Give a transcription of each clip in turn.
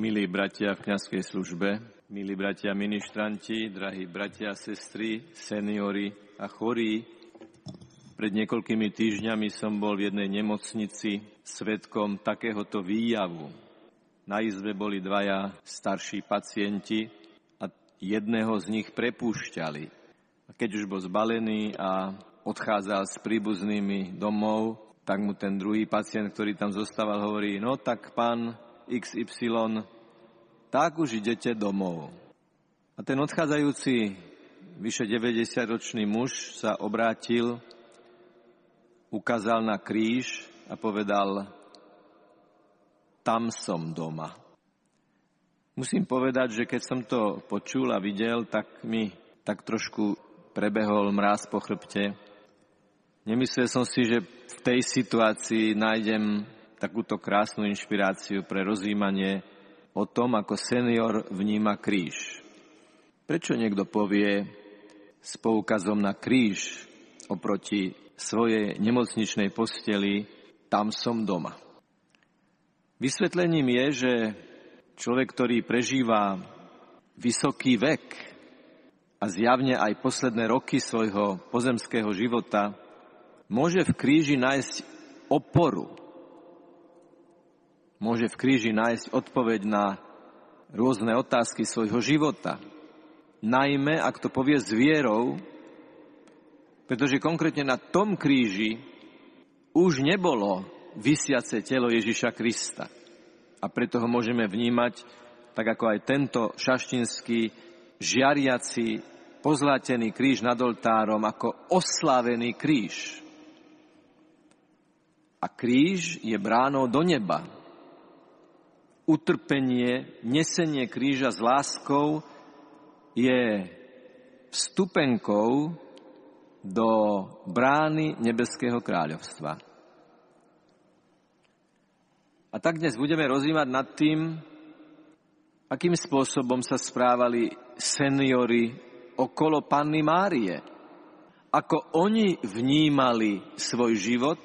Milí bratia v kniazkej službe, milí bratia ministranti, drahí bratia sestry, seniori a chorí, pred niekoľkými týždňami som bol v jednej nemocnici svetkom takéhoto výjavu. Na izbe boli dvaja starší pacienti a jedného z nich prepúšťali. A keď už bol zbalený a odchádzal s príbuznými domov, tak mu ten druhý pacient, ktorý tam zostával, hovorí, no tak pán XY, tak už idete domov. A ten odchádzajúci vyše 90-ročný muž sa obrátil ukázal na kríž a povedal, tam som doma. Musím povedať, že keď som to počul a videl, tak mi tak trošku prebehol mráz po chrbte. Nemyslel som si, že v tej situácii nájdem takúto krásnu inšpiráciu pre rozjímanie o tom, ako senior vníma kríž. Prečo niekto povie s poukazom na kríž oproti svojej nemocničnej posteli, tam som doma. Vysvetlením je, že človek, ktorý prežíva vysoký vek a zjavne aj posledné roky svojho pozemského života, môže v kríži nájsť oporu. Môže v kríži nájsť odpoveď na rôzne otázky svojho života. Najmä, ak to povie s vierou, pretože konkrétne na tom kríži už nebolo vysiace telo Ježiša Krista. A preto ho môžeme vnímať, tak ako aj tento šaštinský žiariaci pozlatený kríž nad oltárom, ako oslávený kríž. A kríž je bránou do neba. Utrpenie, nesenie kríža s láskou je vstupenkou do brány nebeského kráľovstva. A tak dnes budeme rozímať nad tým, akým spôsobom sa správali seniory okolo Panny Márie. Ako oni vnímali svoj život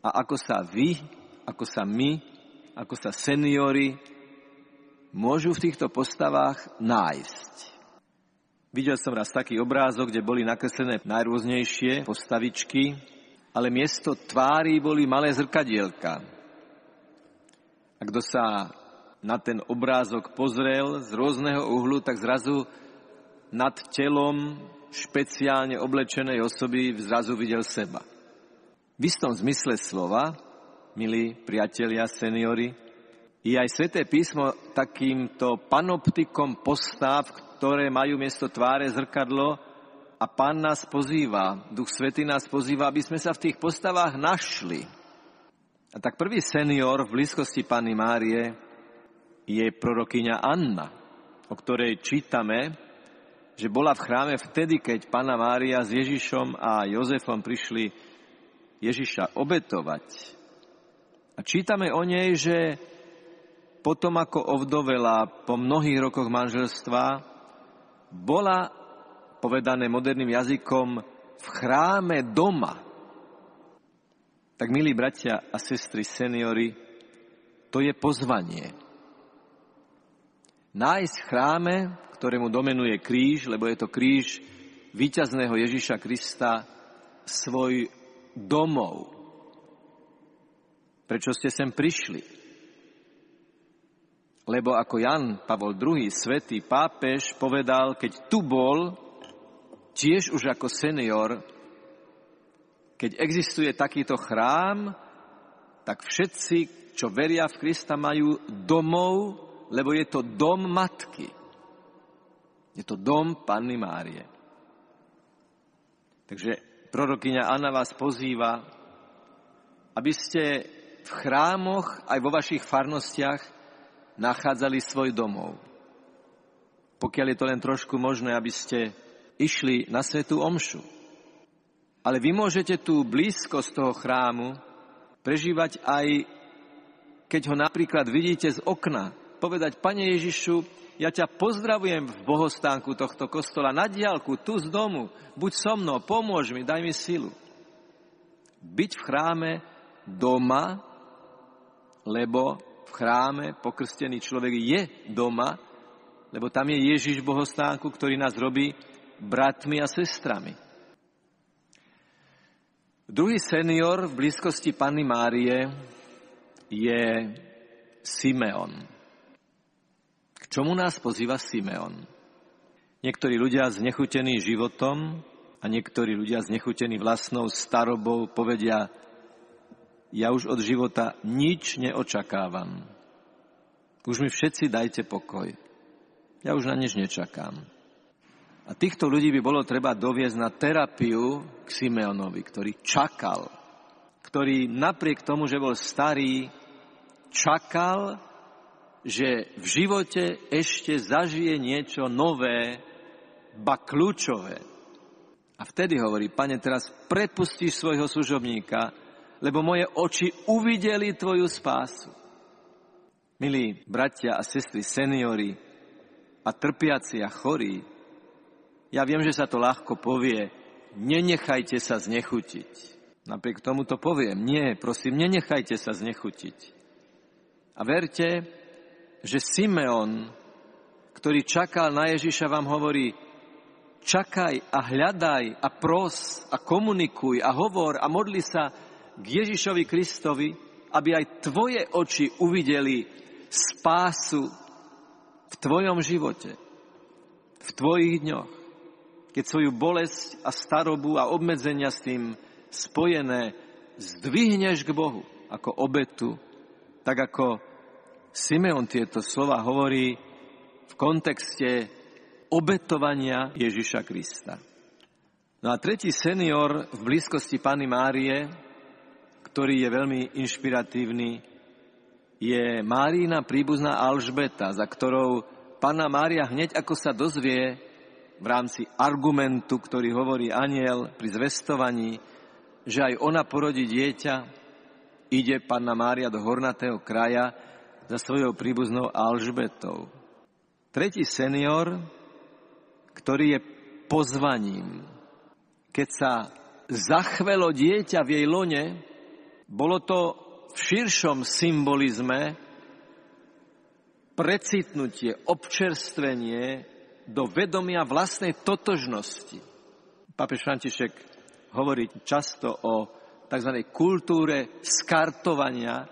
a ako sa vy, ako sa my, ako sa seniory môžu v týchto postavách nájsť. Videl som raz taký obrázok, kde boli nakreslené najrôznejšie postavičky, ale miesto tvári boli malé zrkadielka. A kto sa na ten obrázok pozrel z rôzneho uhlu, tak zrazu nad telom špeciálne oblečenej osoby zrazu videl seba. V istom zmysle slova, milí priatelia, seniory, je aj Sveté písmo takýmto panoptikom postav, ktoré majú miesto tváre zrkadlo a Pán nás pozýva, Duch Svety nás pozýva, aby sme sa v tých postavách našli. A tak prvý senior v blízkosti Panny Márie je prorokyňa Anna, o ktorej čítame, že bola v chráme vtedy, keď Panna Mária s Ježišom a Jozefom prišli Ježiša obetovať. Čítame o nej, že potom ako ovdovela po mnohých rokoch manželstva, bola, povedané moderným jazykom, v chráme doma. Tak, milí bratia a sestry, seniory, to je pozvanie. Nájsť v chráme, ktorému domenuje kríž, lebo je to kríž víťazného Ježiša Krista, svoj domov. Prečo ste sem prišli? Lebo ako Jan Pavol II, svetý pápež, povedal, keď tu bol, tiež už ako senior, keď existuje takýto chrám, tak všetci, čo veria v Krista, majú domov, lebo je to dom matky. Je to dom Panny Márie. Takže prorokyňa Anna vás pozýva, aby ste v chrámoch aj vo vašich farnostiach nachádzali svoj domov. Pokiaľ je to len trošku možné, aby ste išli na svetú omšu. Ale vy môžete tú blízkosť toho chrámu prežívať aj, keď ho napríklad vidíte z okna. Povedať, Pane Ježišu, ja ťa pozdravujem v bohostánku tohto kostola na diálku, tu z domu, buď so mnou, pomôž mi, daj mi silu. Byť v chráme doma, lebo v chráme pokrstený človek je doma, lebo tam je Ježiš bohostánku, ktorý nás robí bratmi a sestrami. Druhý senior v blízkosti Panny Márie je Simeon. K čomu nás pozýva Simeon? Niektorí ľudia znechutení životom a niektorí ľudia znechutení vlastnou starobou povedia, ja už od života nič neočakávam. Už mi všetci dajte pokoj. Ja už na nič nečakám. A týchto ľudí by bolo treba doviezť na terapiu k Simeonovi, ktorý čakal, ktorý napriek tomu, že bol starý, čakal, že v živote ešte zažije niečo nové, ba kľúčové. A vtedy hovorí, pane, teraz prepustíš svojho služobníka, lebo moje oči uvideli tvoju spásu. Milí bratia a sestry, seniori a trpiaci a chorí, ja viem, že sa to ľahko povie, nenechajte sa znechutiť. Napriek tomu to poviem, nie, prosím, nenechajte sa znechutiť. A verte, že Simeon, ktorý čakal na Ježiša, vám hovorí, čakaj a hľadaj a pros a komunikuj a hovor a modli sa k Ježišovi Kristovi, aby aj tvoje oči uvideli spásu v tvojom živote, v tvojich dňoch keď svoju bolesť a starobu a obmedzenia s tým spojené zdvihneš k Bohu ako obetu, tak ako Simeon tieto slova hovorí v kontexte obetovania Ježiša Krista. No a tretí senior v blízkosti Pany Márie, ktorý je veľmi inšpiratívny, je Márína príbuzná Alžbeta, za ktorou Pana Mária hneď ako sa dozvie, v rámci argumentu, ktorý hovorí aniel pri zvestovaní, že aj ona porodí dieťa, ide panna Mária do hornatého kraja za svojou príbuznou Alžbetou. Tretí senior, ktorý je pozvaním. Keď sa zachvelo dieťa v jej lone, bolo to v širšom symbolizme precitnutie, občerstvenie do vedomia vlastnej totožnosti. Papež František hovorí často o tzv. kultúre skartovania,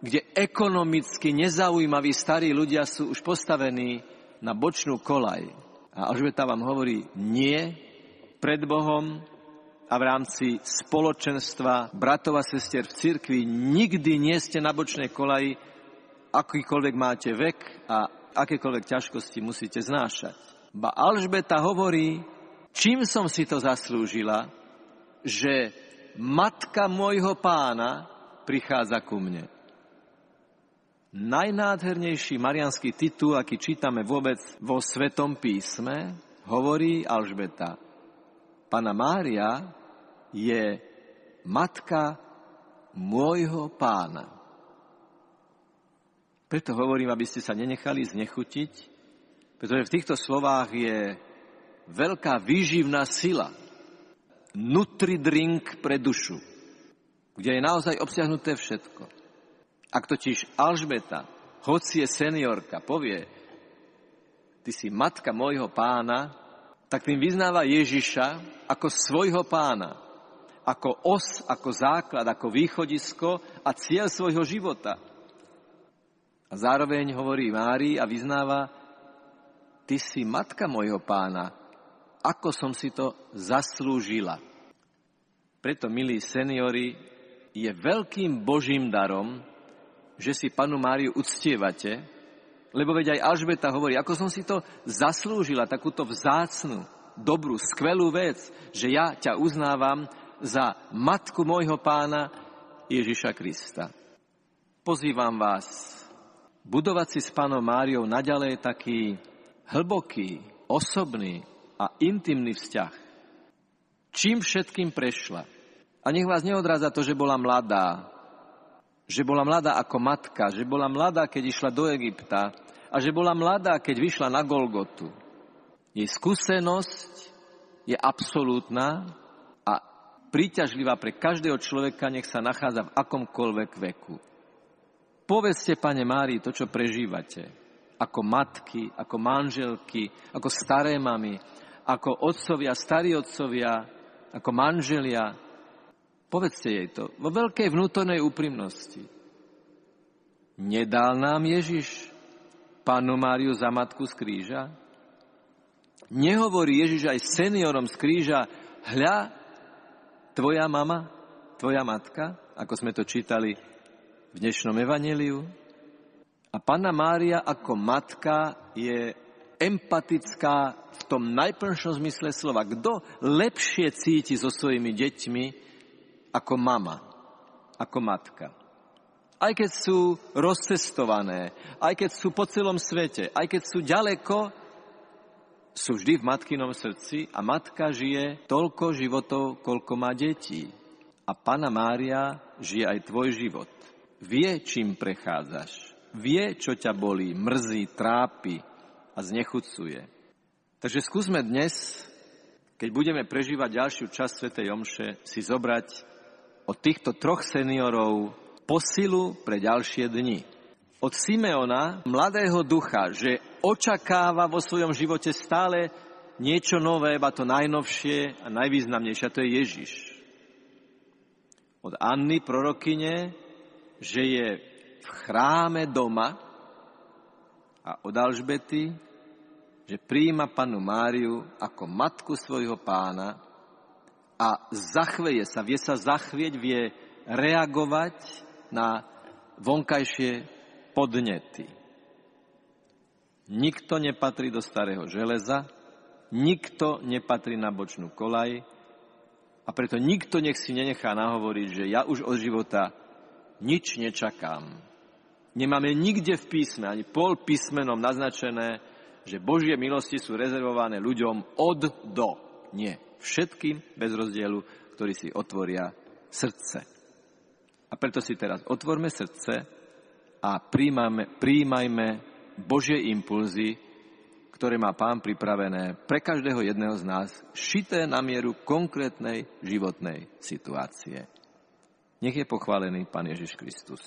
kde ekonomicky nezaujímaví starí ľudia sú už postavení na bočnú kolaj. A Alžbeta vám hovorí nie pred Bohom a v rámci spoločenstva bratov a sestier v cirkvi nikdy nie ste na bočnej kolaji, akýkoľvek máte vek a akékoľvek ťažkosti musíte znášať. Ba Alžbeta hovorí, čím som si to zaslúžila, že matka môjho pána prichádza ku mne. Najnádhernejší marianský titul, aký čítame vôbec vo Svetom písme, hovorí Alžbeta. Pana Mária je matka môjho pána. Preto hovorím, aby ste sa nenechali znechutiť, pretože v týchto slovách je veľká výživná sila. Nutri-drink pre dušu, kde je naozaj obsiahnuté všetko. Ak totiž Alžbeta, hoci je seniorka, povie, ty si matka môjho pána, tak tým vyznáva Ježiša ako svojho pána, ako os, ako základ, ako východisko a cieľ svojho života – a zároveň hovorí Mári a vyznáva, ty si matka môjho pána, ako som si to zaslúžila. Preto, milí seniori, je veľkým božím darom, že si panu Máriu uctievate, lebo veď aj Alžbeta hovorí, ako som si to zaslúžila, takúto vzácnu, dobrú, skvelú vec, že ja ťa uznávam za matku môjho pána Ježiša Krista. Pozývam vás, budovať si s pánom Máriou naďalej taký hlboký, osobný a intimný vzťah. Čím všetkým prešla. A nech vás neodráza to, že bola mladá. Že bola mladá ako matka, že bola mladá, keď išla do Egypta a že bola mladá, keď vyšla na Golgotu. Jej skúsenosť je absolútna príťažlivá pre každého človeka, nech sa nachádza v akomkoľvek veku. povedzte, pane Mári, to, čo prežívate. Ako matky, ako manželky, ako staré mamy, ako otcovia, starí otcovia, ako manželia. Povedzte jej to vo veľkej vnútornej úprimnosti. Nedal nám Ježiš Pánu Máriu za matku z kríža? Nehovorí Ježiš aj seniorom z kríža, hľa, tvoja mama, tvoja matka, ako sme to čítali v dnešnom evaneliu? A Panna Mária ako matka je empatická v tom najprvšom zmysle slova. Kto lepšie cíti so svojimi deťmi ako mama, ako matka? Aj keď sú rozcestované, aj keď sú po celom svete, aj keď sú ďaleko, sú vždy v matkinom srdci a matka žije toľko životov, koľko má detí. A Pana Mária žije aj tvoj život. Vie, čím prechádzaš. Vie, čo ťa bolí, mrzí, trápi a znechucuje. Takže skúsme dnes, keď budeme prežívať ďalšiu časť Sv. Jomše, si zobrať od týchto troch seniorov posilu pre ďalšie dni. Od Simeona, mladého ducha, že očakáva vo svojom živote stále niečo nové, iba to najnovšie a najvýznamnejšie, a to je Ježiš. Od Anny, prorokyne, že je v chráme doma a od Alžbety, že príjima panu Máriu ako matku svojho pána a zachveje sa, vie sa zachvieť, vie reagovať na vonkajšie podnety. Nikto nepatrí do starého železa, nikto nepatrí na bočnú kolaj a preto nikto nech si nenechá nahovoriť, že ja už od života nič nečakám. Nemáme nikde v písme, ani pol písmenom naznačené, že Božie milosti sú rezervované ľuďom od do. Nie. Všetkým bez rozdielu, ktorí si otvoria srdce. A preto si teraz otvorme srdce a príjmajme, príjmajme Božie impulzy, ktoré má Pán pripravené pre každého jedného z nás, šité na mieru konkrétnej životnej situácie. Nech je pochválený Pán Ježiš Kristus.